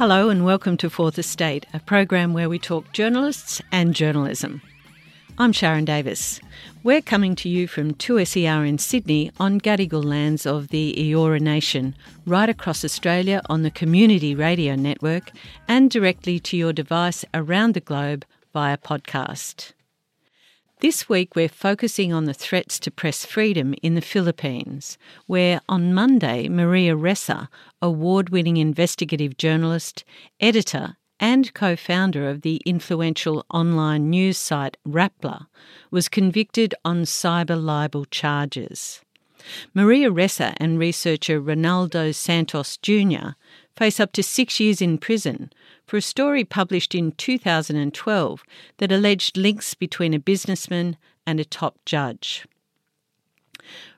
Hello and welcome to Fourth Estate, a program where we talk journalists and journalism. I'm Sharon Davis. We're coming to you from 2SER in Sydney on Gadigal lands of the Eora Nation, right across Australia on the Community Radio Network and directly to your device around the globe via podcast. This week, we're focusing on the threats to press freedom in the Philippines, where on Monday, Maria Ressa, award winning investigative journalist, editor, and co founder of the influential online news site Rappler, was convicted on cyber libel charges. Maria Ressa and researcher Reynaldo Santos Jr. face up to six years in prison for a story published in 2012 that alleged links between a businessman and a top judge.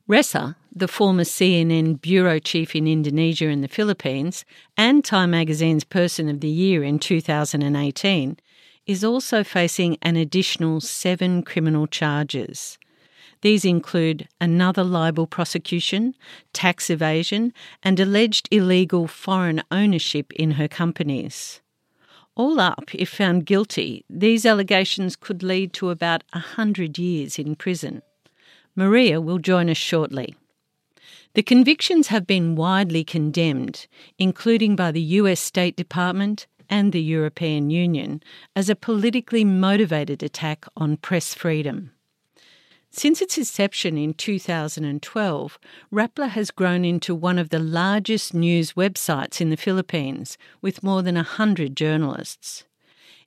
Ressa, the former CNN bureau chief in Indonesia and the Philippines, and Time magazine's Person of the Year in 2018, is also facing an additional seven criminal charges. These include another libel prosecution, tax evasion, and alleged illegal foreign ownership in her companies. All up, if found guilty, these allegations could lead to about a hundred years in prison. Maria will join us shortly. The convictions have been widely condemned, including by the US State Department and the European Union, as a politically motivated attack on press freedom. Since its inception in 2012, Rappler has grown into one of the largest news websites in the Philippines, with more than 100 journalists.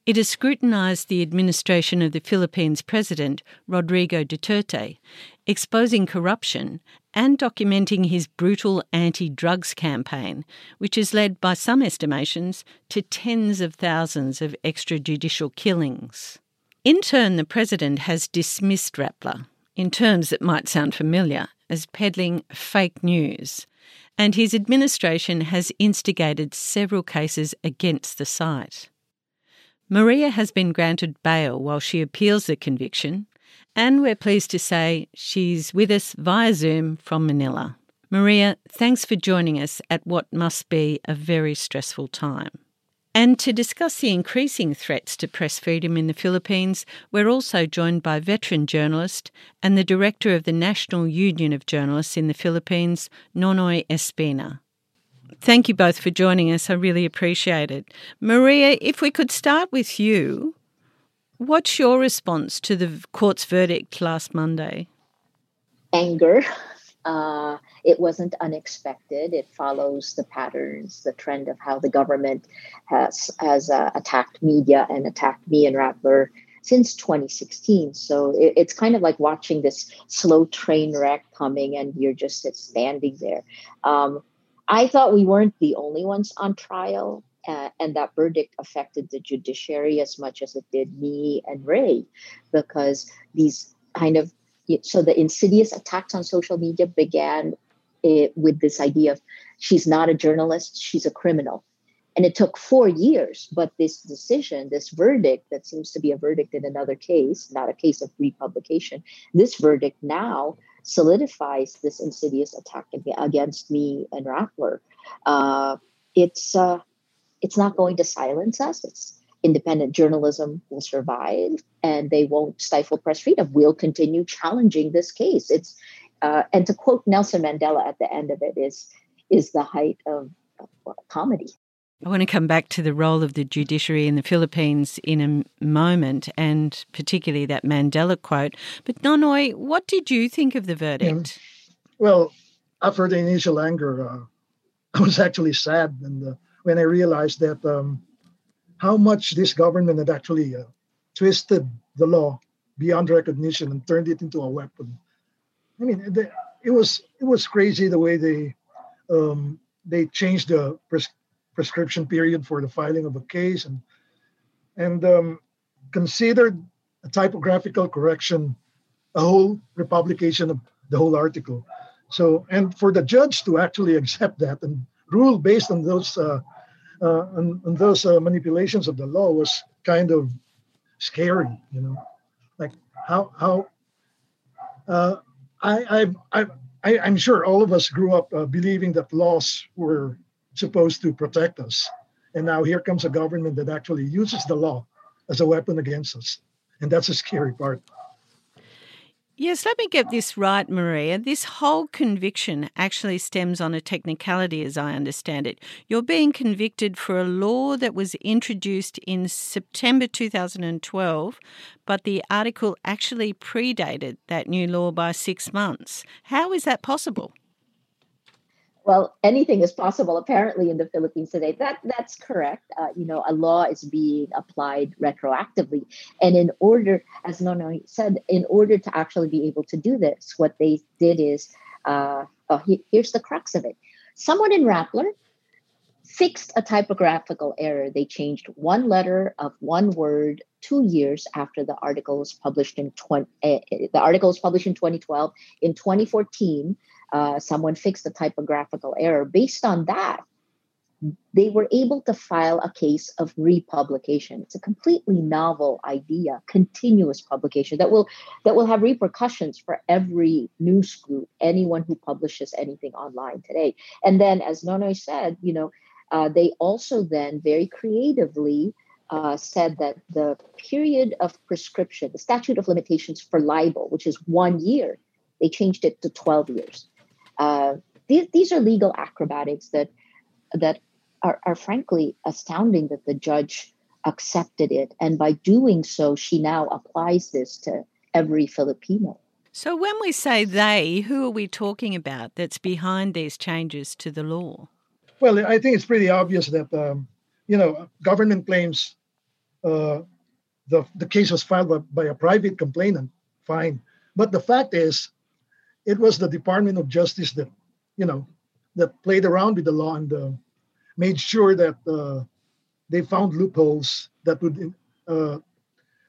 It has scrutinised the administration of the Philippines President, Rodrigo Duterte, exposing corruption and documenting his brutal anti drugs campaign, which has led, by some estimations, to tens of thousands of extrajudicial killings. In turn, the President has dismissed Rappler in terms that might sound familiar, as peddling fake news, and his administration has instigated several cases against the site. Maria has been granted bail while she appeals the conviction, and we're pleased to say she's with us via Zoom from Manila. Maria, thanks for joining us at what must be a very stressful time. And to discuss the increasing threats to press freedom in the Philippines, we're also joined by veteran journalist and the director of the National Union of Journalists in the Philippines, Nonoy Espina. Thank you both for joining us. I really appreciate it. Maria, if we could start with you, what's your response to the court's verdict last Monday? Anger. Uh, it wasn't unexpected. It follows the patterns, the trend of how the government has has uh, attacked media and attacked me and Rappler since 2016. So it, it's kind of like watching this slow train wreck coming, and you're just standing there. Um, I thought we weren't the only ones on trial. Uh, and that verdict affected the judiciary as much as it did me and Ray, because these kind of so the insidious attacks on social media began it, with this idea of she's not a journalist, she's a criminal. And it took four years, but this decision, this verdict that seems to be a verdict in another case, not a case of republication, this verdict now solidifies this insidious attack against me and Rappler. Uh, it's uh, it's not going to silence us. It's independent journalism will survive and they won't stifle press freedom. We'll continue challenging this case. It's uh, and to quote Nelson Mandela at the end of it is is the height of, of comedy. I want to come back to the role of the judiciary in the Philippines in a moment, and particularly that Mandela quote. But Nonoy, what did you think of the verdict? well, after the initial anger, uh, I was actually sad and, uh, when I realized that um, how much this government had actually uh, twisted the law beyond recognition and turned it into a weapon. I mean, they, it was it was crazy the way they um, they changed the pres- prescription period for the filing of a case and and um, considered a typographical correction a whole republication of the whole article. So and for the judge to actually accept that and rule based on those uh, uh, on, on, those uh, manipulations of the law was kind of scary, you know, like how how uh, I, I, I, I'm sure all of us grew up uh, believing that laws were supposed to protect us. And now here comes a government that actually uses the law as a weapon against us. And that's a scary part. Yes, let me get this right, Maria. This whole conviction actually stems on a technicality, as I understand it. You're being convicted for a law that was introduced in September 2012, but the article actually predated that new law by six months. How is that possible? Well, anything is possible apparently in the Philippines today. That that's correct. Uh, you know, a law is being applied retroactively, and in order, as Nonoy said, in order to actually be able to do this, what they did is, uh, oh, he, here's the crux of it. Someone in Rappler fixed a typographical error. They changed one letter of one word two years after the article was published in 20, uh, the article was published in 2012. In 2014 uh, someone fixed a typographical error. Based on that, they were able to file a case of republication. It's a completely novel idea, continuous publication that will that will have repercussions for every news group, anyone who publishes anything online today. And then, as Nonoy said, you know, uh, they also then very creatively uh, said that the period of prescription, the statute of limitations for libel, which is one year, they changed it to 12 years. Uh, these, these are legal acrobatics that that are, are frankly astounding that the judge accepted it, and by doing so, she now applies this to every Filipino. So, when we say they, who are we talking about that's behind these changes to the law? Well, I think it's pretty obvious that um, you know government claims uh, the the case was filed by, by, a private complainant. Fine, but the fact is, it was the Department of Justice that, you know, that played around with the law and uh, made sure that uh, they found loopholes that would uh,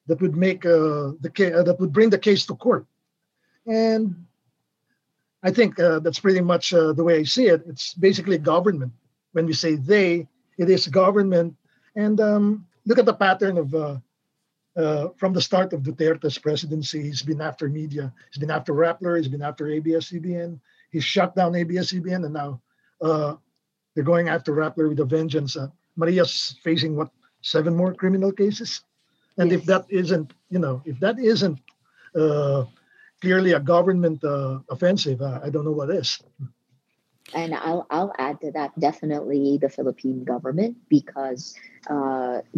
that would make uh, the uh, that would bring the case to court. And I think uh, that's pretty much the way I see it. It's basically government. When we say they, it is government. And um, look at the pattern of uh, from the start of Duterte's presidency, he's been after media. He's been after Rappler. He's been after ABS-CBN. He's shut down ABS-CBN, and now uh, they're going after Rappler with a vengeance. Uh, Maria's facing what seven more criminal cases, and yes. if that isn't, you know, if that isn't uh, clearly a government uh, offensive, uh, I don't know what is. And I'll I'll add to that definitely the Philippine government because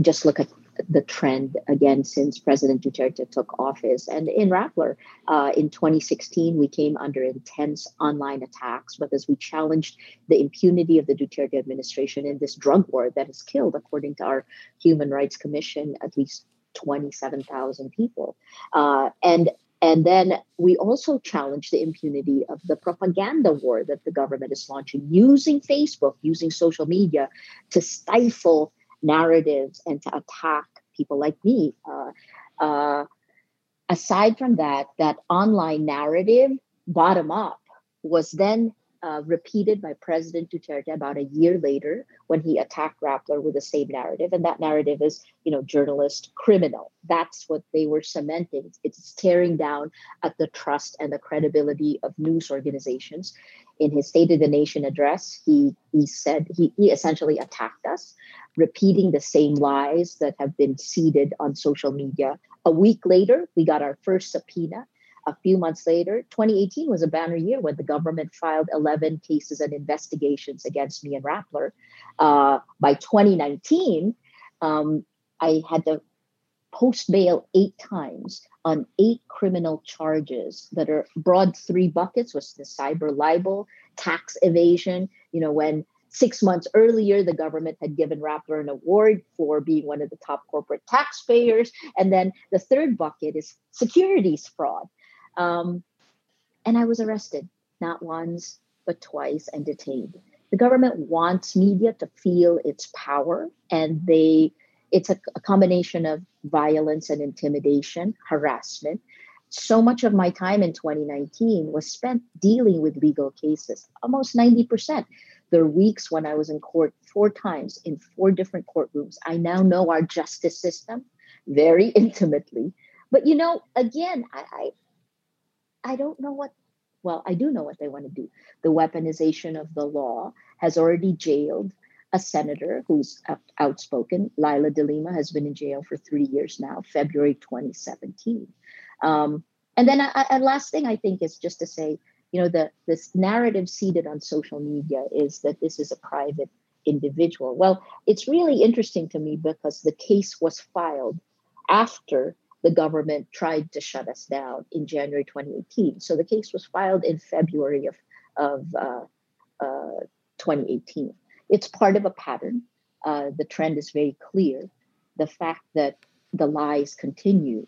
just look at the trend again since President Duterte took office. And in Rappler, uh, in 2016, we came under intense online attacks because we challenged the impunity of the Duterte administration in this drug war that has killed, according to our Human Rights Commission, at least 27,000 people. Uh, and and then we also challenge the impunity of the propaganda war that the government is launching using Facebook, using social media to stifle narratives and to attack people like me. Uh, uh, aside from that, that online narrative, bottom up, was then uh, repeated by President Duterte about a year later when he attacked Rappler with the same narrative. And that narrative is, you know, journalist criminal. That's what they were cementing. It's tearing down at the trust and the credibility of news organizations. In his State of the Nation address, he he said he, he essentially attacked us, repeating the same lies that have been seeded on social media. A week later, we got our first subpoena a few months later, 2018 was a banner year when the government filed 11 cases and investigations against me and Rappler. Uh, by 2019, um, I had to post bail eight times on eight criminal charges that are broad three buckets was the cyber libel, tax evasion. You know, when six months earlier the government had given Rappler an award for being one of the top corporate taxpayers. And then the third bucket is securities fraud. Um, and I was arrested, not once, but twice, and detained. The government wants media to feel its power, and they it's a, a combination of violence and intimidation, harassment. So much of my time in 2019 was spent dealing with legal cases, almost 90%. There are weeks when I was in court four times in four different courtrooms. I now know our justice system very intimately. But you know, again, I, I I don't know what, well, I do know what they want to do. The weaponization of the law has already jailed a senator who's outspoken. Leila de Lima has been in jail for three years now, February 2017. Um, and then a, last thing I think is just to say, you know, the this narrative seeded on social media is that this is a private individual. Well, it's really interesting to me because the case was filed after the government tried to shut us down in January 2018. So the case was filed in February of, of uh, uh, 2018. It's part of a pattern. Uh, the trend is very clear. The fact that the lies continue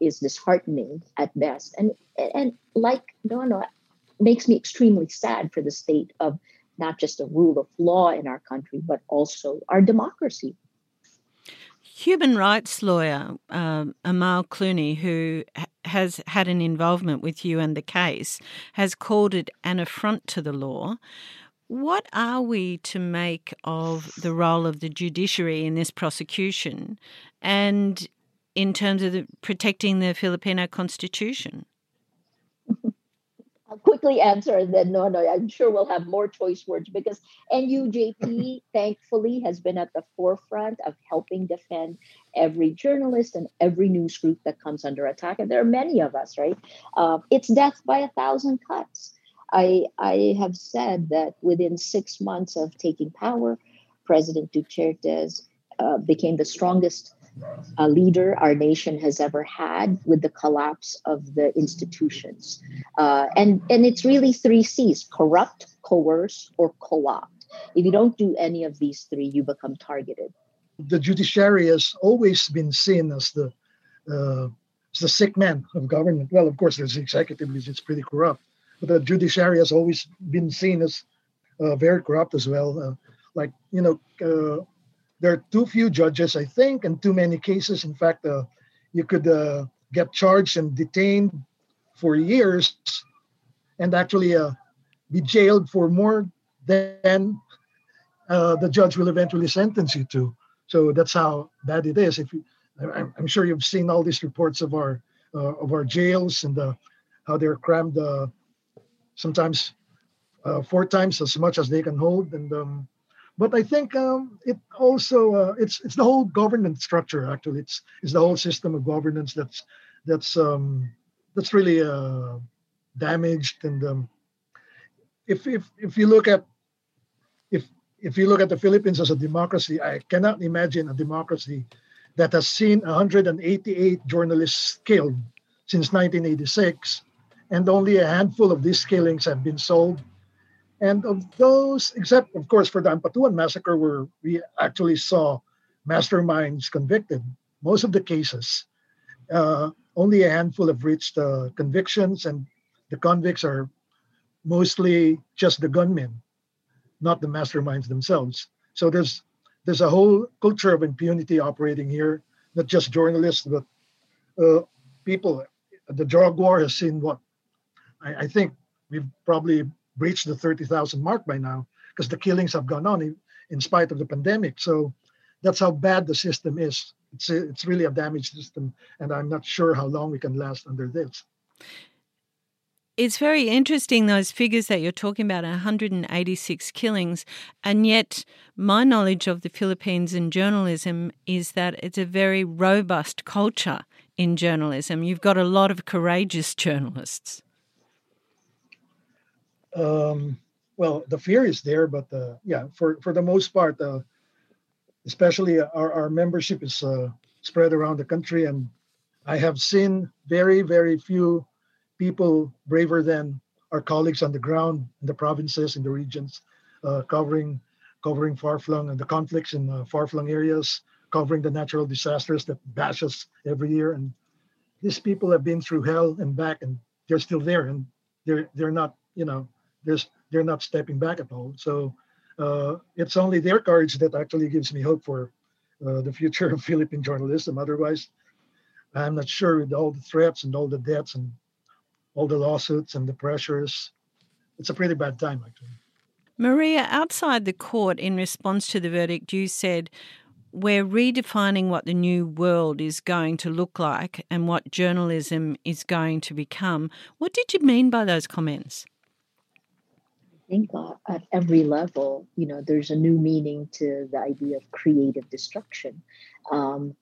is disheartening at best. And, and like Nonoy makes me extremely sad for the state of not just the rule of law in our country, but also our democracy. Human rights lawyer um, Amal Clooney, who has had an involvement with you and the case, has called it an affront to the law. What are we to make of the role of the judiciary in this prosecution and in terms of the, protecting the Filipino constitution? Quickly answer and then Nonoy I'm sure we'll have more choice words because NUJP thankfully has been at the forefront of helping defend every journalist and every news group that comes under attack. And there are many of us, right? Uh, it's death by a thousand cuts. I, I have said that within six months of taking power, President Duterte uh, became the strongest a leader our nation has ever had with the collapse of the institutions. Uh, and, and it's really three C's corrupt, coerce, or co opt. If you don't do any of these three, you become targeted. The judiciary has always been seen as the uh, as the sick man of government. Well, of course, there's the executive, is pretty corrupt, but the judiciary has always been seen as uh, very corrupt as well. Uh, like you know, uh, there are too few judges, I think, and too many cases. In fact, uh, you could uh, get charged and detained for years and actually uh, be jailed for more than uh, the judge will eventually sentence you to. So that's how bad it is. If you, I'm sure you've seen all these reports of our uh, of our jails and uh, how they're crammed sometimes four times as much as they can hold, and um, but I think um, it also uh, it's it's the whole governance structure actually. It's it's the whole system of governance that's that's um, that's really uh, damaged. And um, if if if you look at if if you look at the Philippines as a democracy I cannot imagine a democracy that has seen 188 journalists killed since 1986 and only a handful of these killings have been solved and of those, except of course for the Ampatuan massacre, where we actually saw masterminds convicted, most of the cases, uh, only a handful have reached uh, convictions, and the convicts are mostly just the gunmen, not the masterminds themselves. So there's there's a whole culture of impunity operating here, not just journalists, but uh, people. The drug war has seen what I, I think we've probably breached the 30,000 mark by now because the killings have gone on in, in spite of the pandemic. So that's how bad the system is. It's a, it's really a damaged system, and I'm not sure how long we can last under this. It's very interesting those figures that you're talking about 186 killings, and yet my knowledge of the Philippines and journalism is that it's a very robust culture in journalism. You've got a lot of courageous journalists. Um, well, the fear is there, but yeah, for, for the most part, uh, especially our, our membership is uh, spread around the country, and I have seen very, very few people braver than our colleagues on the ground in the provinces, in the regions, uh, covering covering far-flung and the conflicts in uh, far-flung areas, covering the natural disasters that bash us every year. And these people have been through hell and back, and they're still there, and they're they're not, you know, there's they're not stepping back at all. So uh, it's only their courage that actually gives me hope for uh, the future of Philippine journalism. Otherwise, I'm not sure with all the threats and all the debts and all the lawsuits and the pressures. It's a pretty bad time, actually. Maria, outside the court, in response to the verdict, you said, We're redefining what the new world is going to look like and what journalism is going to become. What did you mean by those comments? Think uh, at every level, you know, there's a new meaning to the idea of creative destruction. Um,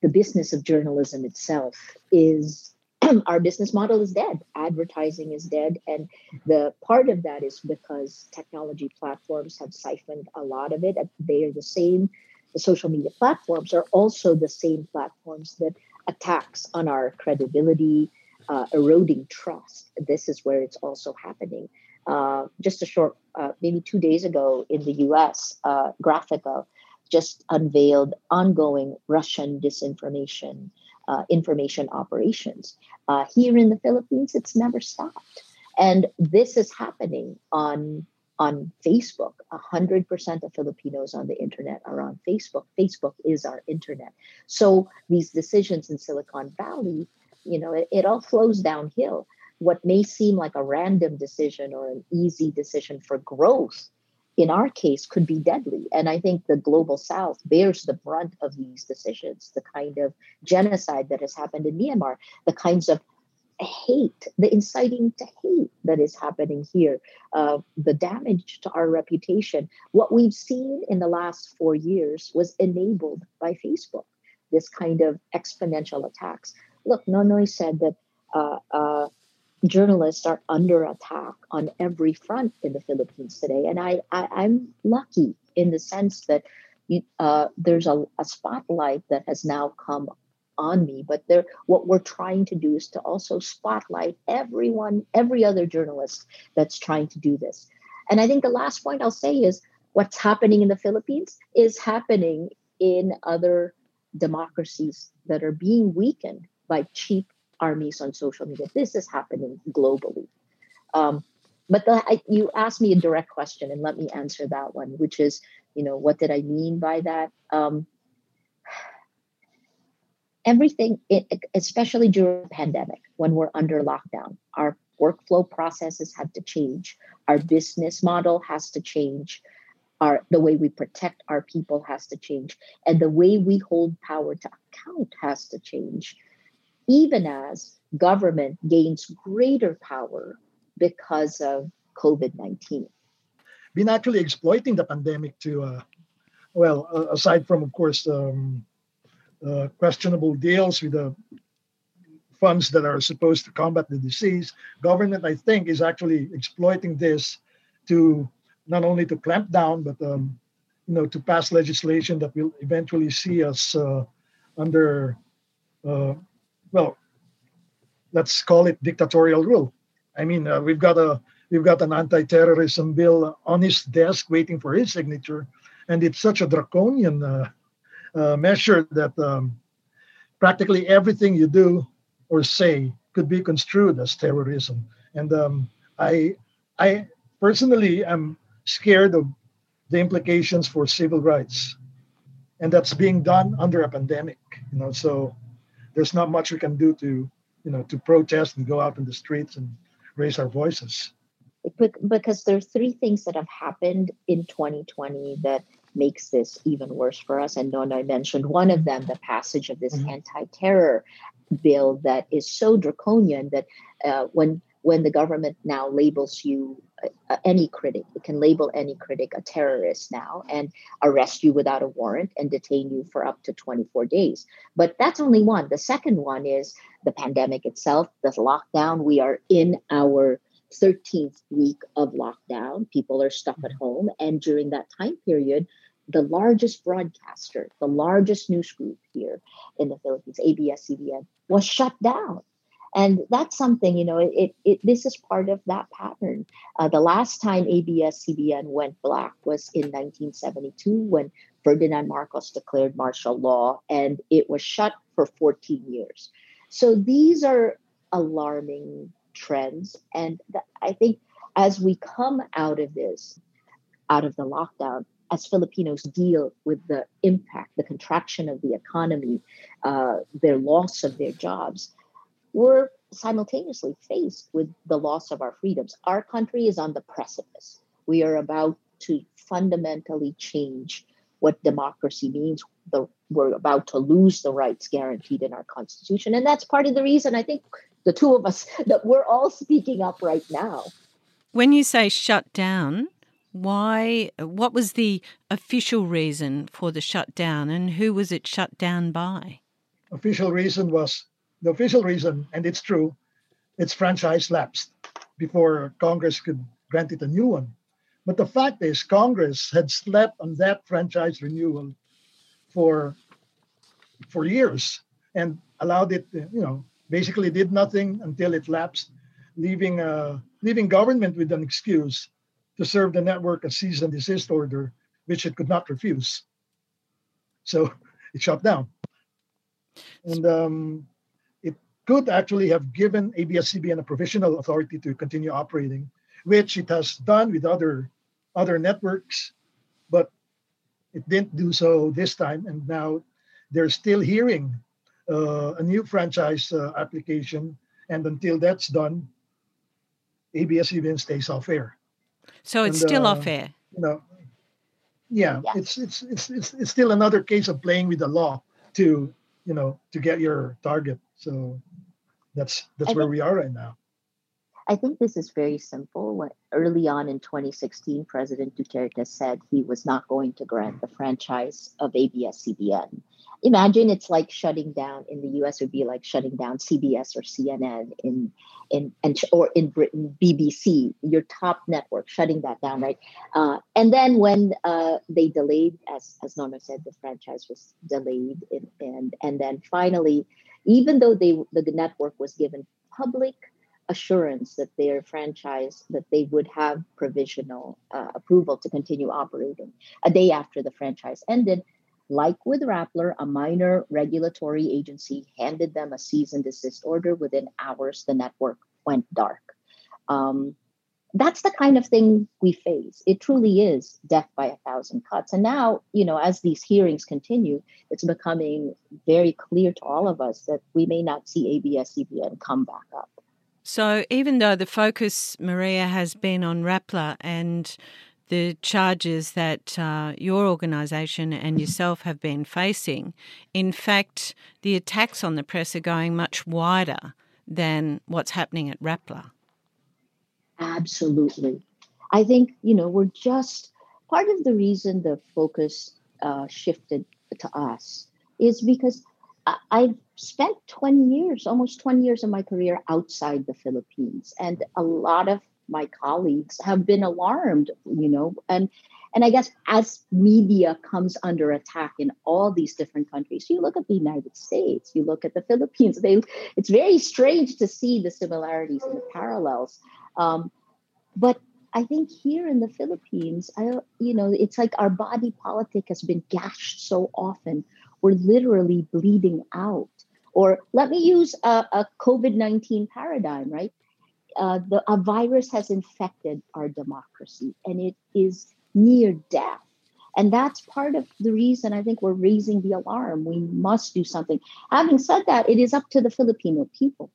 the business of journalism itself is our business model is dead. Advertising is dead. And the part of that is because technology platforms have siphoned a lot of it. They are the same the social media platforms are also the same platforms that attacks on our credibility uh, eroding trust. This is where it's also happening uh, just a short uh, maybe two days ago in the us uh, Graphika just unveiled ongoing russian disinformation uh, information operations. Uh, here in the Philippines, it's never stopped. And this is happening on on Facebook. 100% of Filipinos on the internet are on Facebook. Facebook is our internet. So these decisions in Silicon Valley, you know, it, it all flows downhill. What may seem like a random decision or an easy decision for growth in our case could be deadly. And I think the global south bears the brunt of these decisions, the kind of genocide that has happened in Myanmar, the kinds of hate, the inciting to hate that is happening here, uh, the damage to our reputation. What we've seen in the last four years was enabled by Facebook, this kind of exponential attacks. Look, Nonoy said that uh, uh, journalists are under attack on every front in the Philippines today. And I, I, am lucky in the sense that uh, there's a, a, spotlight that has now come on me. But there, what we're trying to do is to also spotlight everyone, every other journalist that's trying to do this. And I think the last point I'll say is what's happening in the Philippines is happening in other democracies that are being weakened by cheap armies on social media. This is happening globally. Um, but the, I, you asked me a direct question, and let me answer that one, which is, you know, what did I mean by that? Um, everything, especially during the pandemic, when we're under lockdown, our workflow processes have to change. Our business model has to change. Our the way we protect our people has to change, and the way we hold power to account has to change even as government gains greater power because of COVID 19. Been actually exploiting the pandemic to, uh, well, uh, aside from, of course, um, uh, questionable deals with the funds that are supposed to combat the disease, government, I think, is actually exploiting this to not only to clamp down, but um, you know, to pass legislation that will eventually see us uh, under uh, well, let's call it dictatorial rule. I mean, uh, we've got a we've got an anti-terrorism bill on his desk waiting for his signature, and it's such a draconian uh, uh, measure that um, practically everything you do or say could be construed as terrorism. And um, I, I personally am scared of the implications for civil rights, and that's being done under a pandemic. You know, so there's not much we can do to you know to protest and go out in the streets and raise our voices because there are three things that have happened in 2020 that makes this even worse for us. And Nonoy mentioned one of them, the passage of this mm-hmm. anti-terror bill that is so draconian that uh, when when the government now labels you uh, any critic, it can label any critic a terrorist now and arrest you without a warrant and detain you for up to 24 days. But that's only one. The second one is the pandemic itself, the lockdown. We are in our 13th week of lockdown. People are stuck at home. And during that time period, the largest broadcaster, the largest news group here in the Philippines, ABS-CBN, was shut down. And that's something, you know, it, it, this is part of that pattern. Uh, the last time ABS-CBN went black was in 1972 when Ferdinand Marcos declared martial law and it was shut for 14 years. So these are alarming trends. And th- I think as we come out of this, out of the lockdown, as Filipinos deal with the impact, the contraction of the economy, uh, their loss of their jobs, we're simultaneously faced with the loss of our freedoms. Our country is on the precipice. We are about to fundamentally change what democracy means. The, we're about to lose the rights guaranteed in our Constitution. And that's part of the reason I think the two of us that we're all speaking up right now. When you say shut down, why what was the official reason for the shutdown and who was it shut down by? Official reason was the official reason, and it's true, its franchise lapsed before Congress could grant it a new one. But the fact is, Congress had slept on that franchise renewal for for years and allowed it, you know, basically did nothing until it lapsed, leaving uh, leaving government with an excuse to serve the network a cease and desist order, which it could not refuse. So it shut down. And um, could actually have given ABS-CBN a provisional authority to continue operating, which it has done with other other networks, but it didn't do so this time. And now they're still hearing uh, a new franchise uh, application, and until that's done, ABS-CBN stays off air. So it's and, still uh, off air. You know, yeah, yeah, It's, it's it's it's it's still another case of playing with the law to you know to get your target. So that's that's I where think, we are right now. I think this is very simple. When, early on in 2016, President Duterte said he was not going to grant the franchise of ABS-CBN imagine it's like shutting down in the US would be like shutting down CBS or CNN in in and or in Britain BBC your top network shutting that down right uh, and then when uh, they delayed as as Norma said the franchise was delayed in, and and then finally even though they the network was given public assurance that their franchise that they would have provisional uh, approval to continue operating a day after the franchise ended like with Rappler, a minor regulatory agency handed them a cease and desist order. Within hours, the network went dark. Um, that's the kind of thing we face. It truly is death by a thousand cuts. And now, you know, as these hearings continue, it's becoming very clear to all of us that we may not see ABS-CBN come back up. So even though the focus, Maria, has been on Rappler and the charges that uh, your organisation and yourself have been facing. In fact, the attacks on the press are going much wider than what's happening at Rappler. Absolutely. I think, you know, we're just part of the reason the focus uh, shifted to us is because I, I've spent 20 years, almost 20 years of my career outside the Philippines. And a lot of my colleagues have been alarmed, you know, and and I guess as media comes under attack in all these different countries, you look at the United States, you look at the Philippines. They, it's very strange to see the similarities and the parallels. Um, but I think here in the Philippines, I, you know, it's like our body politic has been gashed so often. We're literally bleeding out. Or let me use a, a COVID 19 paradigm, right? uh, the, a virus has infected our democracy and it is near death. And that's part of the reason I think we're raising the alarm. We must do something. Having said that, it is up to the Filipino people.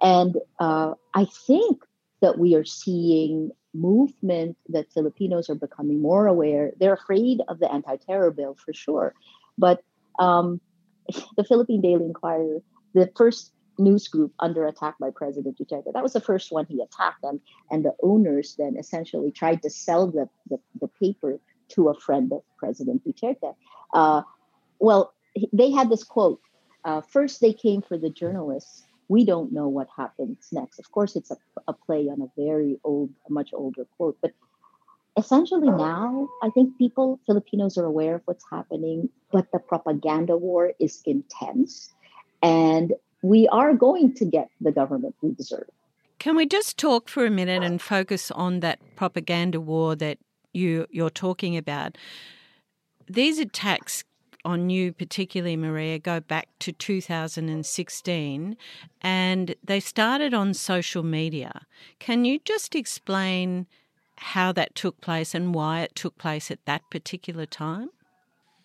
And uh, I think that we are seeing movement that Filipinos are becoming more aware. They're afraid of the anti-terror bill for sure, but um, the Philippine Daily Inquirer, the first news group under attack by President Duterte. That was the first one he attacked, and and the owners then essentially tried to sell the the, the paper to a friend of President Duterte. Uh, well, they had this quote. Uh, first, they came for the journalists. We don't know what happens next. Of course, it's a, a play on a very old, a much older quote, but essentially oh. now i think people filipinos are aware of what's happening but the propaganda war is intense and we are going to get the government we deserve. Can we just talk for a minute and focus on that propaganda war that you you're talking about? These attacks on you, particularly Maria, go back to 2016 and they started on social media. Can you just explain how that took place and why it took place at that particular time?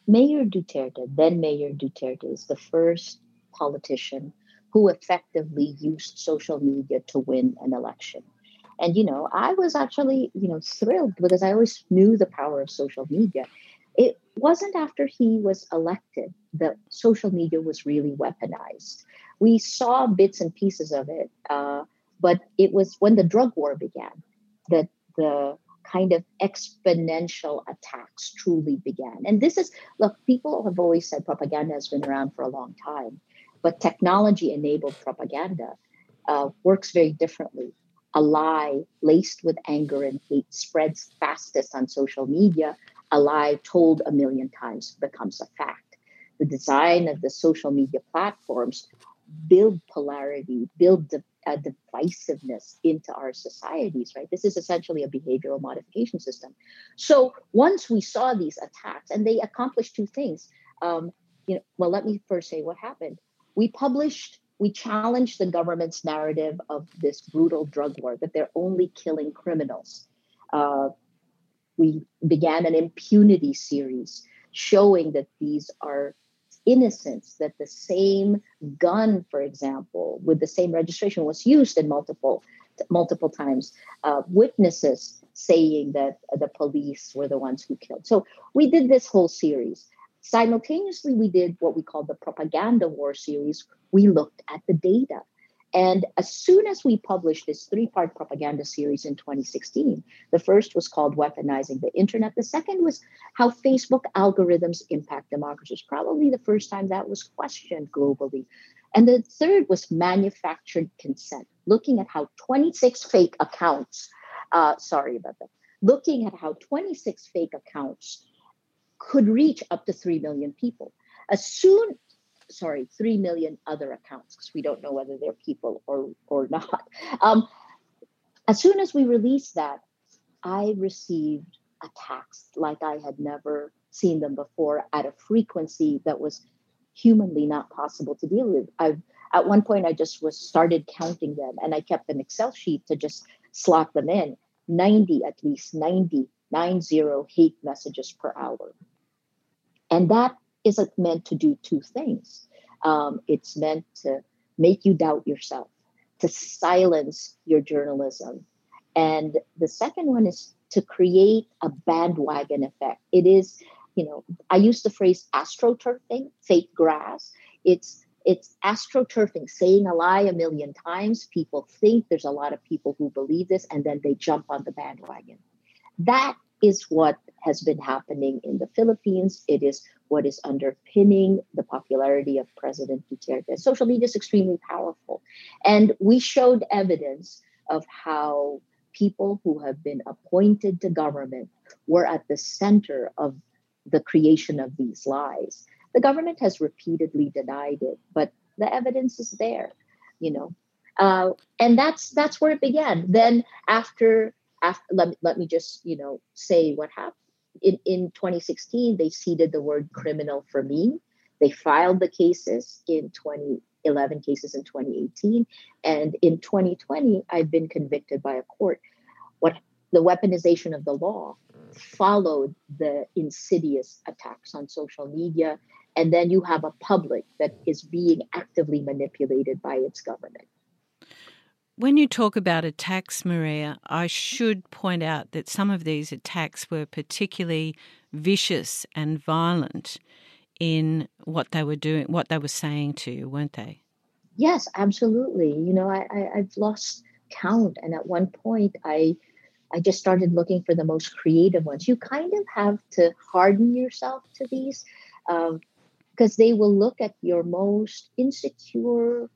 Mayor Duterte, then Mayor Duterte, is the first politician who effectively used social media to win an election. And, you know, I was actually, you know, thrilled because I always knew the power of social media. It wasn't after he was elected that social media was really weaponized. We saw bits and pieces of it, uh, but it was when the drug war began that the kind of exponential attacks truly began. And this is, look, people have always said propaganda has been around for a long time. But technology enabled propaganda uh, works very differently. A lie laced with anger and hate spreads fastest on social media. A lie told a million times becomes a fact. The design of the social media platforms build polarity, build uh, divisiveness into our societies, right? This is essentially a behavioral modification system. So once we saw these attacks, and they accomplished two things. Um, you know, well, let me first say what happened we published we challenged the government's narrative of this brutal drug war that they're only killing criminals uh, we began an impunity series showing that these are innocents that the same gun for example with the same registration was used in multiple multiple times uh, witnesses saying that the police were the ones who killed so we did this whole series Simultaneously, we did what we call the propaganda war series. We looked at the data. And as soon as we published this three part propaganda series in 2016, the first was called Weaponizing the Internet. The second was how Facebook algorithms impact democracies, probably the first time that was questioned globally. And the third was manufactured consent, looking at how 26 fake accounts, uh, sorry about that, looking at how 26 fake accounts could reach up to 3 million people. As soon, sorry, 3 million other accounts, because we don't know whether they're people or, or not. Um, as soon as we released that, I received attacks like I had never seen them before at a frequency that was humanly not possible to deal with. i at one point I just was started counting them and I kept an Excel sheet to just slot them in. 90 at least 90 90 hate messages per hour. And that isn't meant to do two things. Um, it's meant to make you doubt yourself, to silence your journalism. And the second one is to create a bandwagon effect. It is, you know, I use the phrase astroturfing, fake grass. It's it's astroturfing, saying a lie a million times. People think there's a lot of people who believe this, and then they jump on the bandwagon. That is what has been happening in the Philippines. It is what is underpinning the popularity of President Duterte. Social media is extremely powerful. And we showed evidence of how people who have been appointed to government were at the center of the creation of these lies. The government has repeatedly denied it, but the evidence is there, you know. Uh, and that's that's where it began. Then after after, let, let me just you know say what happened in, in 2016 they seeded the word criminal for me. They filed the cases in 2011 cases in 2018 and in 2020 i've been convicted by a court. What the weaponization of the law followed the insidious attacks on social media. And then you have a public that is being actively manipulated by its government When you talk about attacks, Maria, I should point out that some of these attacks were particularly vicious and violent in what they were doing, what they were saying to you, weren't they? Yes, absolutely. You know, I, I have lost count, and at one point, I I just started looking for the most creative ones. You kind of have to harden yourself to these because um, they will look at your most insecure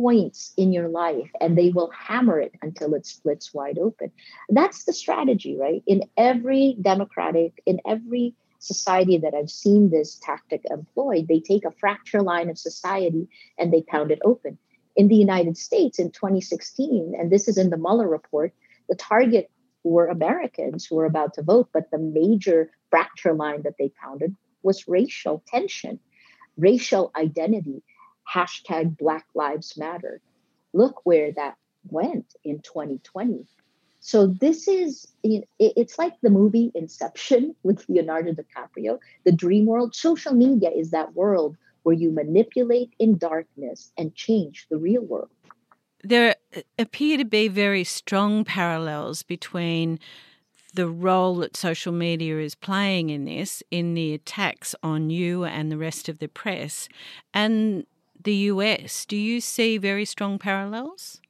points in your life and they will hammer it until it splits wide open. That's the strategy, right? In every democratic, in every society that I've seen this tactic employed, they take a fracture line of society and they pound it open. In the United States in 2016, and this is in the Mueller report, the target were Americans who were about to vote, but the major fracture line that they pounded was racial tension, racial identity hashtag Black Lives Matter. Look where that went in 2020. So this is it's like the movie Inception with Leonardo DiCaprio, the dream world. Social media is that world where you manipulate in darkness and change the real world. There appear to be very strong parallels between the role that social media is playing in this, in the attacks on you and the rest of the press, and the US. Do you see very strong parallels?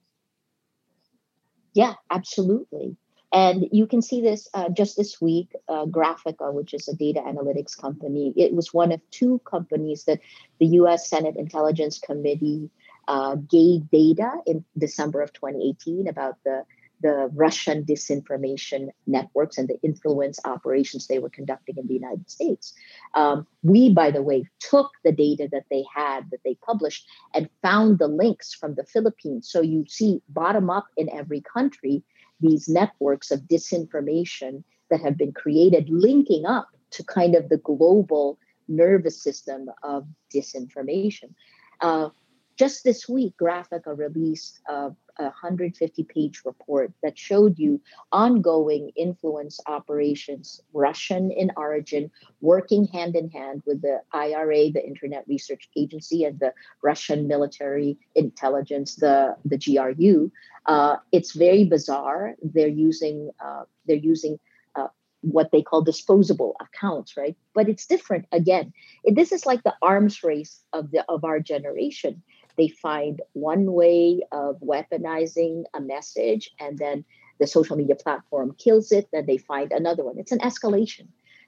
Yeah, absolutely. And you can see this uh, just this week. Uh, Graphika, which is a data analytics company, it was one of two companies that the US Senate Intelligence Committee uh, gave data in December of 2018 about the the Russian disinformation networks and the influence operations they were conducting in the United States. Um, we, by the way, took the data that they had, that they published, and found the links from the Philippines. So you see, bottom up in every country, these networks of disinformation that have been created, linking up to kind of the global nervous system of disinformation. Uh, just this week, Graphika released a, a 150 page report that showed you ongoing influence operations, Russian in origin, working hand in hand with the IRA, the Internet Research Agency, and the Russian military intelligence, the, the GRU. Uh, it's very bizarre. They're using uh, they're using uh, what they call disposable accounts, right? But it's different again. This is like the arms race of the of our generation they find one way of weaponizing a message and then the social media platform kills it then they find another one. It's an escalation.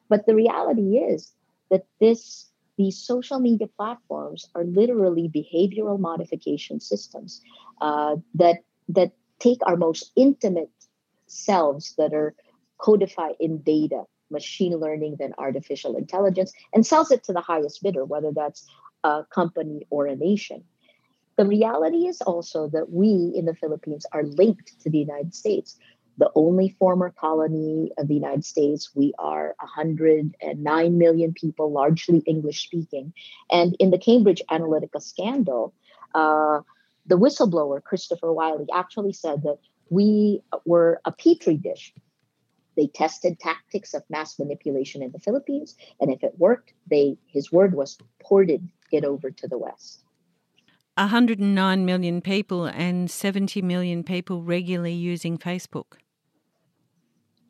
But the reality is that this these social media platforms are literally behavioral modification systems uh, that that take our most intimate selves that are codified in data machine learning then artificial intelligence and sells it to the highest bidder whether that's a company or a nation the reality is also that we in the Philippines are linked to the United States. The only former colony of the United States, we are 109 million people, largely English speaking. And in the Cambridge Analytica scandal, uh, the whistleblower, Christopher Wylie, actually said that we were a petri dish. They tested tactics of mass manipulation in the Philippines, and if it worked, they his word was ported it over to the West. 109 million people and 70 million people regularly using Facebook.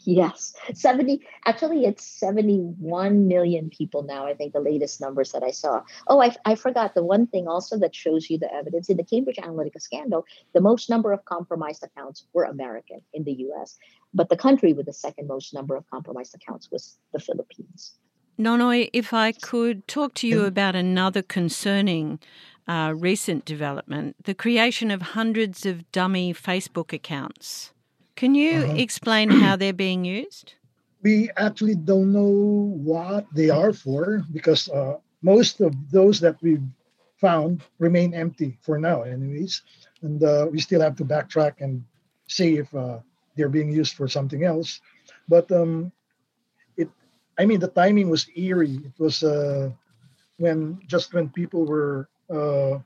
Yes, 70, actually, it's 71 million people now. I think the latest numbers that I saw. Oh, I, I forgot the one thing also that shows you the evidence in the Cambridge Analytica scandal, the most number of compromised accounts were American in the US, but the country with the second most number of compromised accounts was the Philippines. Nonoy, if I could talk to you about another concerning uh, recent development the creation of hundreds of dummy Facebook accounts. Can you uh-huh. explain how they're being used? We actually don't know what they are for because uh, most of those that we've found remain empty for now, anyways. And uh, we still have to backtrack and see if uh, they're being used for something else. But um, it, I mean, the timing was eerie. It was uh, when just when people were uh,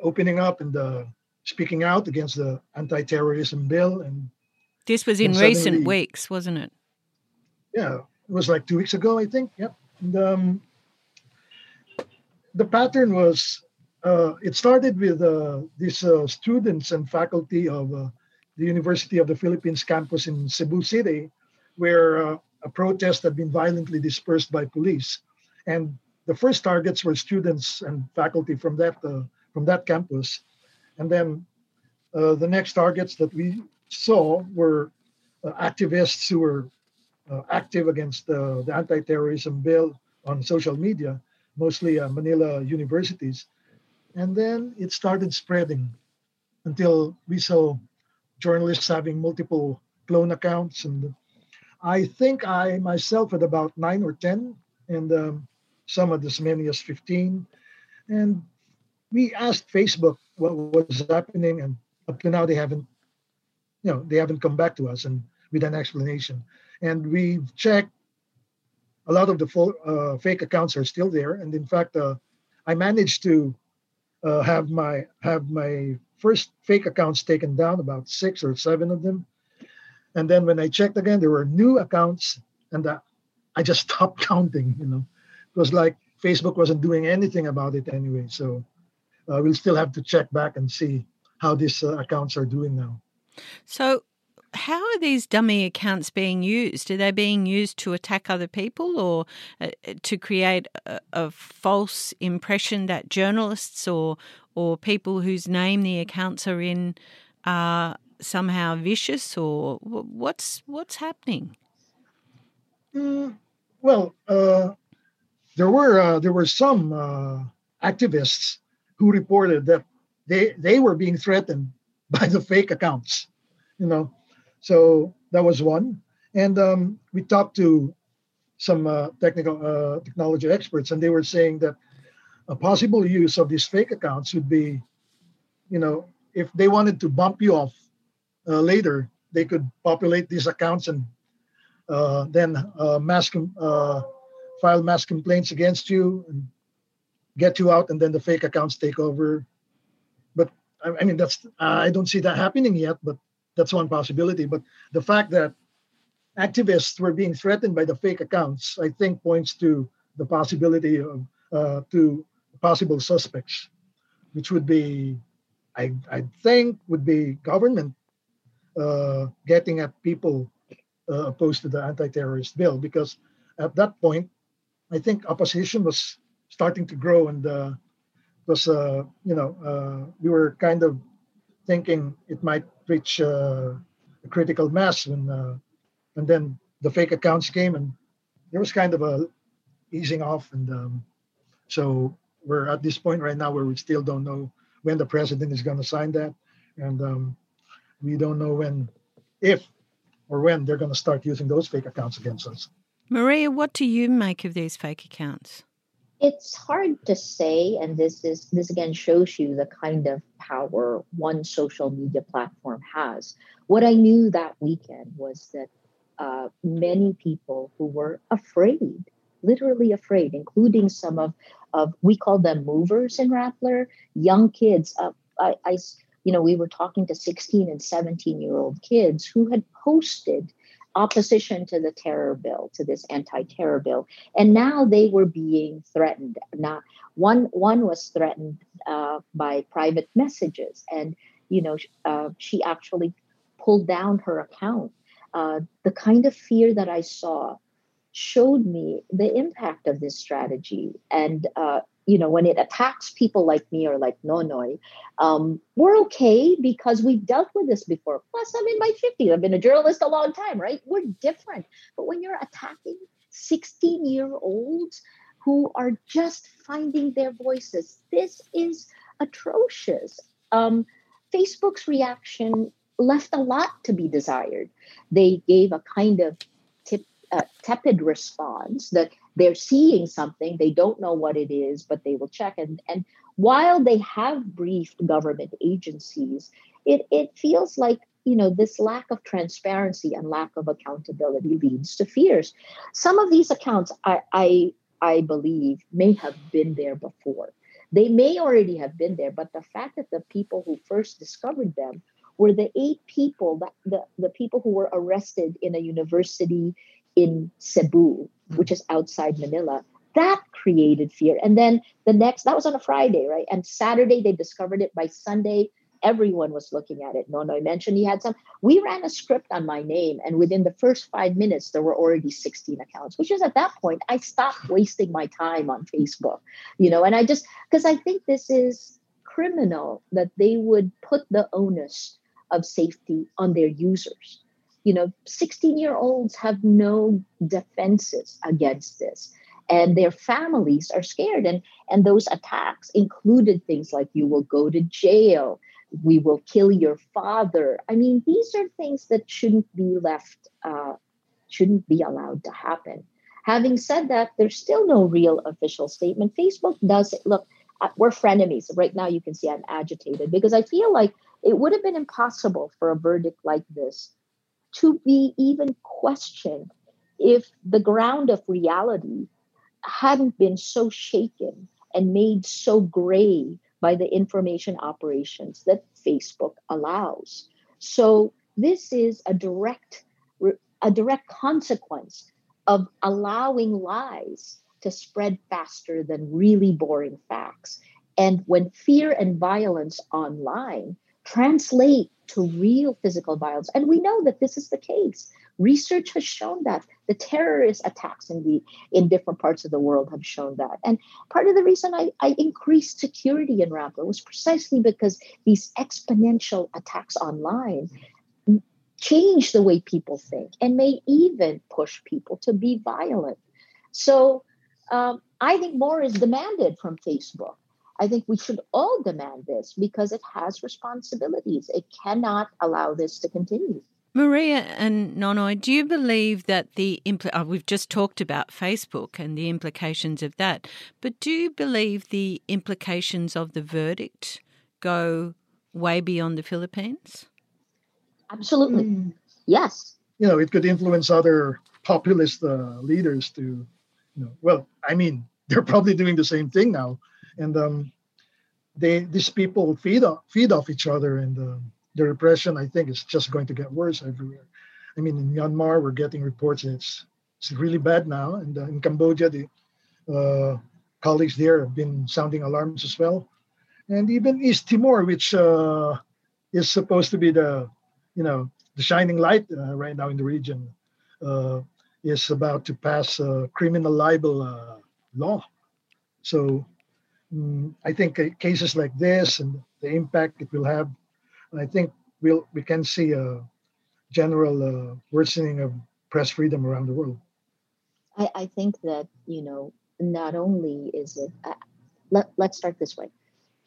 opening up and uh, speaking out against the anti-terrorism bill. And this was in recent weeks, wasn't it? Yeah, it was like two weeks ago, I think. Yep. And um, the pattern was uh, it started with uh, these uh, students and faculty of uh, the University of the Philippines campus in Cebu City, where uh, a protest had been violently dispersed by police. And the first targets were students and faculty from that uh, from that campus, and then uh, the next targets that we saw were uh, activists who were uh, active against the anti-terrorism bill on social media, mostly Manila universities. And then it started spreading until we saw journalists having multiple clone accounts. And I think I myself had about nine or 10, and um, some of as many as 15. And we asked Facebook what was happening, and up to now they haven't, you know, they haven't come back to us and with an explanation. And we've checked. A lot of the fo- uh, fake accounts are still there, and in fact, uh, I managed to uh, have my have my first fake accounts taken down, about six or seven of them. And then when I checked again, there were new accounts, and uh, I just stopped counting. You know, it was like Facebook wasn't doing anything about it anyway. So uh, we'll still have to check back and see how these uh, accounts are doing now. So how are these dummy accounts being used? Are they being used to attack other people or uh, to create a, a, false impression that journalists or or people whose name the accounts are in are somehow vicious or what's what's happening? Mm, well, uh, there were uh, there were some uh, activists who reported that they they were being threatened by the fake accounts. You know, so that was one. And um, we talked to some uh, technical uh, technology experts, and they were saying that a possible use of these fake accounts would be, you know, if they wanted to bump you off uh, later, they could populate these accounts and uh, then com- uh, file mass complaints against you and get you out, and then the fake accounts take over. But I, mean, that's I don't see that happening yet. But that's one possibility. But the fact that activists were being threatened by the fake accounts, I think, points to the possibility of uh, to possible suspects, which would be, I, I think, would be government uh, getting at people uh, opposed to the anti-terrorist bill, because at that point, I think opposition was starting to grow, and uh, was uh, you know uh, we were kind of thinking it might reach uh, a critical mass when uh, and then the fake accounts came and there was kind of a easing off and um, so we're at this point right now where we still don't know when the president is going to sign that and um, we don't know when if or when they're going to start using those fake accounts against us maria what do you make of these fake accounts? It's hard to say and this is this again shows you the kind of power one social media platform has. What i knew that weekend was that uh, many people who were afraid literally afraid including some of of we call them movers in rappler young kids uh, I, I you know we were talking to 16 and 17 year old kids who had posted opposition to the terror bill, to this anti-terror bill, and now they were being threatened. Not one one was threatened uh, by private messages, and you know uh, she actually pulled down her account. Uh, the kind of fear that I saw showed me the impact of this strategy, and uh, you know, when it attacks people like me or like Nonoy, um, we're okay because we've dealt with this before. Plus, I'm in my 50s. I've been a journalist a long time, right? We're different. But when you're attacking 16 year olds who are just finding their voices, this is atrocious. Um, Facebook's reaction left a lot to be desired. They gave a kind of tip, uh, tepid response that they're seeing something they don't know what it is but they will check. And and while they have briefed government agencies it it feels like you know this lack of transparency and lack of accountability leads to fears. Some of these accounts i i i believe may have been there before. They may already have been there but the fact that the people who first discovered them were the eight people that the, the people who were arrested in a university in Cebu, hmm. which is outside Manila, that created fear. And then the next, that was on a Friday, right? And Saturday, they discovered it. By Sunday, everyone was looking at it. Nonoy mentioned he had some. We ran a script on my name, and within the first five minutes, there were already 16 accounts, which is at that point, I stopped wasting my time on Facebook, you know, and I just, because I think this is criminal that they would put the onus of safety on their users. You know, 16 year olds have no defenses against this. And their families are scared. And and those attacks included things like you will go to jail. We will kill your father. I mean these are things that shouldn't be left uh, shouldn't be allowed to happen. Having said that there's still no real official statement. Facebook does it. Look uh, we're frenemies. Right now you can see i'm agitated because i feel like it would have been impossible for a verdict like this to be even questioned if the ground of reality hadn't been so shaken and made so gray by the information operations that Facebook allows. So this is a direct a direct consequence of allowing lies to spread faster than really boring facts. And when fear and violence online translate to real physical violence, and we know that this is the case. Research has shown that the terrorist attacks in the in different parts of the world have shown that. And part of the reason I, I increased security in Rappler was precisely because these exponential attacks online change the way people think and may even push people to be violent. So um, I think more is demanded from Facebook. I think we should all demand this because it has responsibilities. It cannot allow this to continue. Maria and Nonoy, do you believe that the impl- oh, we've just talked about Facebook and the implications of that, but do you believe the implications of the verdict go way beyond the Philippines? Absolutely, mm. yes. You know, it could influence other populist uh, leaders to, you know, well, I mean, they're probably doing the same thing now, and um, they these people feed off feed off each other and. Um, the repression, I think, is just going to get worse everywhere. I mean, in Myanmar, we're getting reports it's it's really bad now, and uh, in Cambodia, the uh, colleagues there have been sounding alarms as well, and even East Timor, which uh, is supposed to be the, you know, the shining light uh, right now in the region, uh, is about to pass a criminal libel uh, law. So um, I think cases like this and the impact it will have and I think we'll we can see a general uh, worsening of press freedom around the world. I, I think that you know not only is it uh, let, let's start this way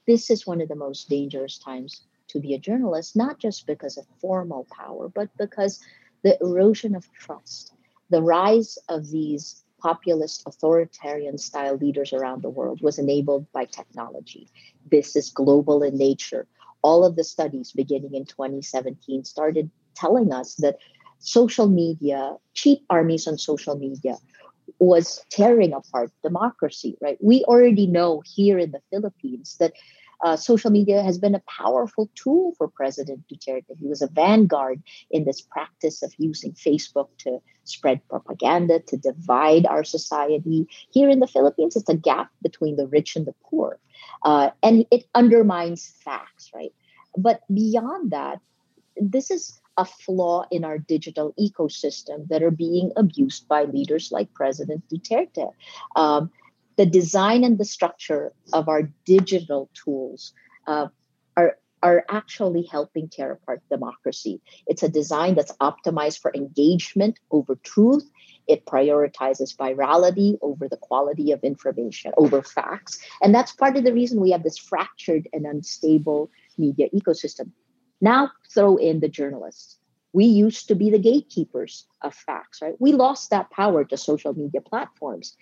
this is one of the most dangerous times to be a journalist not just because of formal power but because the erosion of trust the rise of these populist authoritarian style leaders around the world was enabled by technology this is global in nature all of the studies beginning in 2017 started telling us that social media, cheap armies on social media, was tearing apart democracy, right? We already know here in the Philippines that uh, social media has been a powerful tool for President Duterte. He was a vanguard in this practice of using Facebook to spread propaganda, to divide our society. Here in the Philippines, it's a gap between the rich and the poor. Uh, and it undermines facts, right? But beyond that, this is a flaw in our digital ecosystem that are being abused by leaders like President Duterte. Um, the design and the structure of our digital tools uh, are are actually helping tear apart democracy. It's a design that's optimized for engagement over truth. It prioritizes virality over the quality of information, over facts. And that's part of the reason we have this fractured and unstable media ecosystem. Now throw in the journalists. We used to be the gatekeepers of facts, right? We lost that power to social media platforms.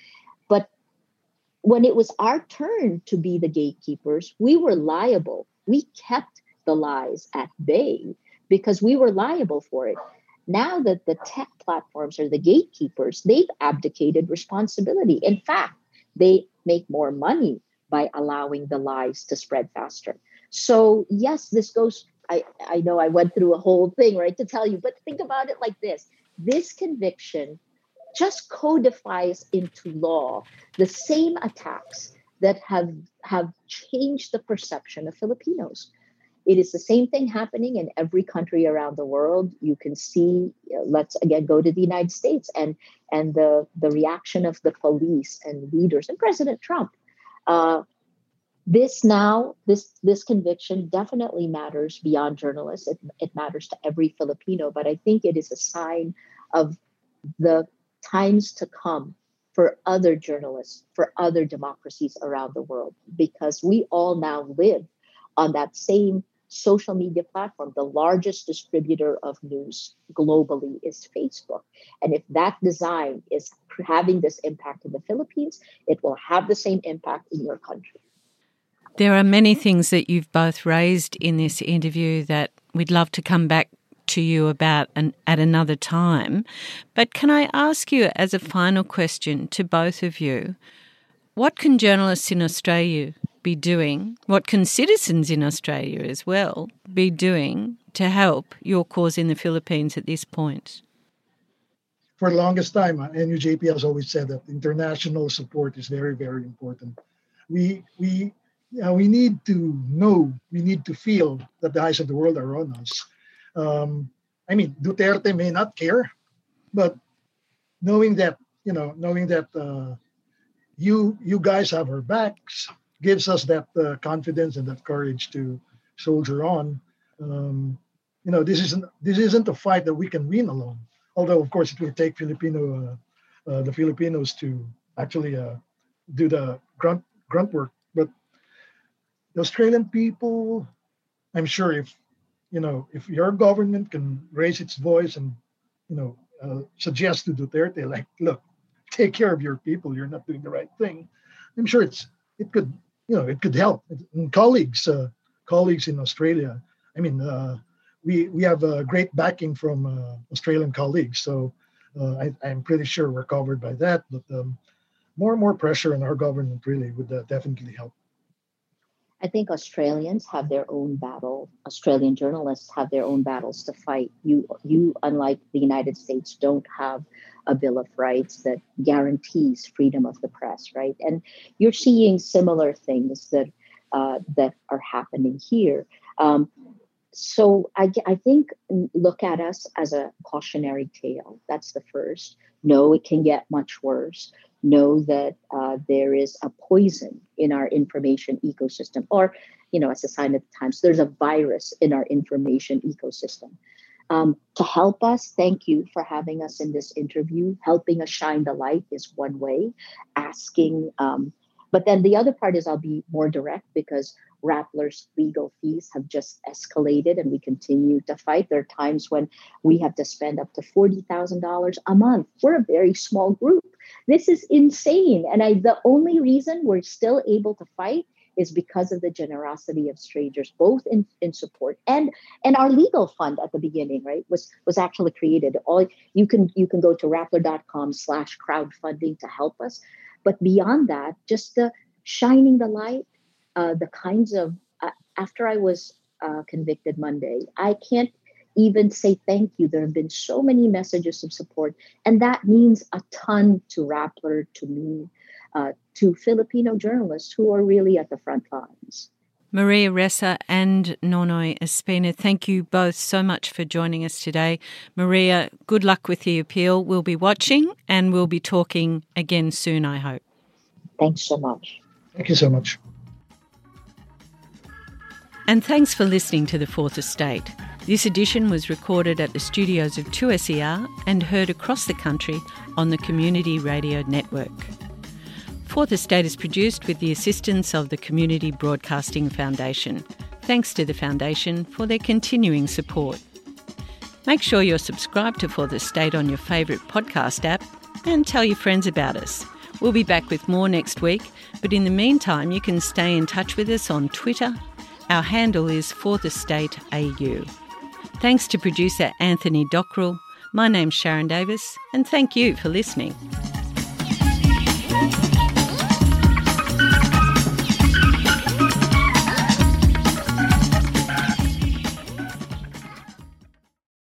When it was our turn to be the gatekeepers, we were liable. We kept the lies at bay because we were liable for it. Now that the tech platforms are the gatekeepers, they've abdicated responsibility. In fact, they make more money by allowing the lies to spread faster. So, yes, this goes, I, I know I went through a whole thing, right, to tell you, but think about it like this this conviction just codifies into law the same attacks that have have changed the perception of Filipinos. It is the same thing happening in every country around the world. You can see. Uh, let's again go to the United States and and the the reaction of the police and leaders and President Trump. Uh, this now this this conviction definitely matters beyond journalists. It, it matters to every Filipino, but I think it is a sign of the times to come for other journalists, for other democracies around the world, because we all now live on that same social media platform. The largest distributor of news globally is Facebook. And if that design is having this impact in the Philippines, it will have the same impact in your country. There are many things that you've both raised in this interview that we'd love to come back to you about an, at another time. But can I ask you, as a final question to both of you, what can journalists in Australia be doing? What can citizens in Australia as well be doing to help your cause in the Philippines at this point? For the longest time, uh, NUJP has always said that international support is very, very important. We we uh, we need to know, we need to feel that the eyes of the world are on us. Um, I mean, Duterte may not care, but knowing that, you know, knowing that uh, you you guys have our backs gives us that uh, confidence and that courage to soldier on. Um, you know, this isn't this isn't a fight that we can win alone. Although, of course, it will take Filipino uh, uh, the Filipinos to actually uh, do the grunt grunt work. But the Australian people, I'm sure, if you know, if your government can raise its voice and, you know, uh, suggest to Duterte, like, look, take care of your people. You're not doing the right thing. I'm sure it's it could, you know, it could help. And colleagues, uh, colleagues in Australia. I mean, uh, we we have a great backing from uh, Australian colleagues, so uh, I, am pretty sure we're covered by that. But um, more and more pressure on our government really would uh, definitely help. I think Australians have their own battle. Australian journalists have their own battles to fight. You, you, unlike the United States, don't have a Bill of Rights that guarantees freedom of the press, right? And you're seeing similar things that uh, that are happening here. Um, so I, I think look at us as a cautionary tale. That's the first. No, it can get much worse know that uh, there is a poison in our information ecosystem, or, you know, as a sign of the times, there's a virus in our information ecosystem. Um, to help us, thank you for having us in this interview. Helping us shine the light is one way. Asking, um, but then the other part is I'll be more direct because Rappler's legal fees have just escalated and we continue to fight. There are times when we have to spend up to $40,000 a month. We're a very small group. This is insane. And I, the only reason we're still able to fight is because of the generosity of strangers, both in, in support and and our legal fund at the beginning, right, was was actually created. All you can you can go to rappler.com slash crowdfunding to help us. But beyond that, just the shining the light, uh, the kinds of uh, after I was uh, convicted Monday, I can't even say thank you. There have been so many messages of support, and that means a ton to Rappler, to me, uh, to Filipino journalists who are really at the front lines. Maria Ressa and Nonoy Espina, thank you both so much for joining us today. Maria, good luck with the appeal. We'll be watching and we'll be talking again soon, I hope. Thanks so much. Thank you so much. And thanks for listening to The Fourth Estate. This edition was recorded at the studios of 2SER and heard across the country on the Community Radio Network. Fourth Estate is produced with the assistance of the Community Broadcasting Foundation. Thanks to the Foundation for their continuing support. Make sure you're subscribed to Fourth Estate on your favourite podcast app and tell your friends about us. We'll be back with more next week, but in the meantime, you can stay in touch with us on Twitter, our handle is Fourth Estate AU. Thanks to producer Anthony Dockrell. My name's Sharon Davis, and thank you for listening.